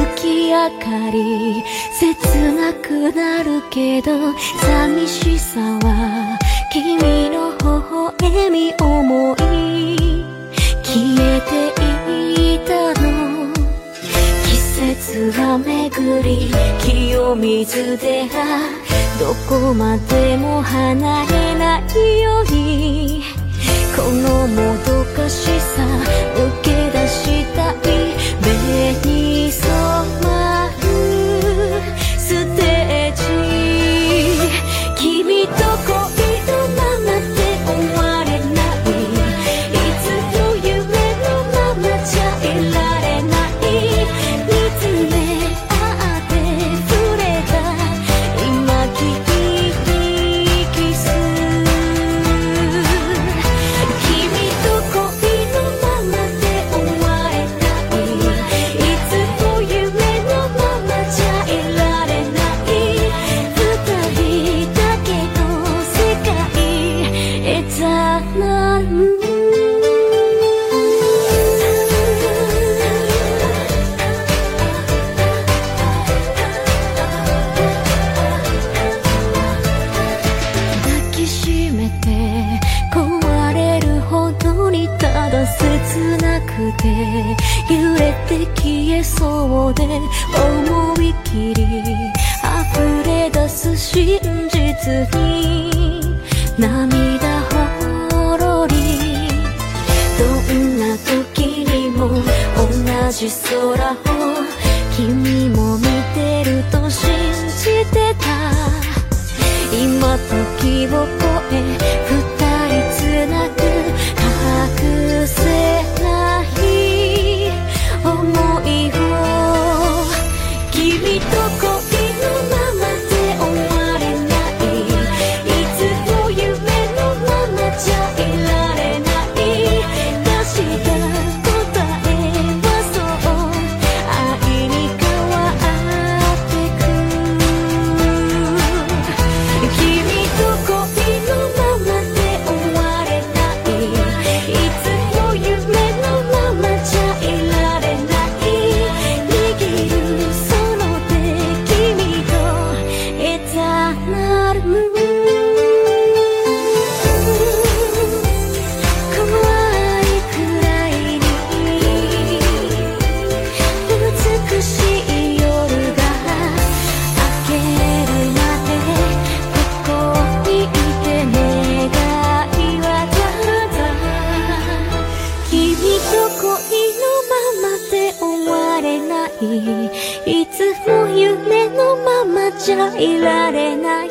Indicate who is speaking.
Speaker 1: 月明かり切なくなるけど寂しさは君の微笑み。思い消えていたの。季節が巡り清水ではどこまでも離れないように。このもどかし切なくて揺れて消えそうで思い切り溢れ出す真実に涙ほろりどんな時にも同じ空を君も見てると信じてた。今時を越えいつも夢のままじゃいられない。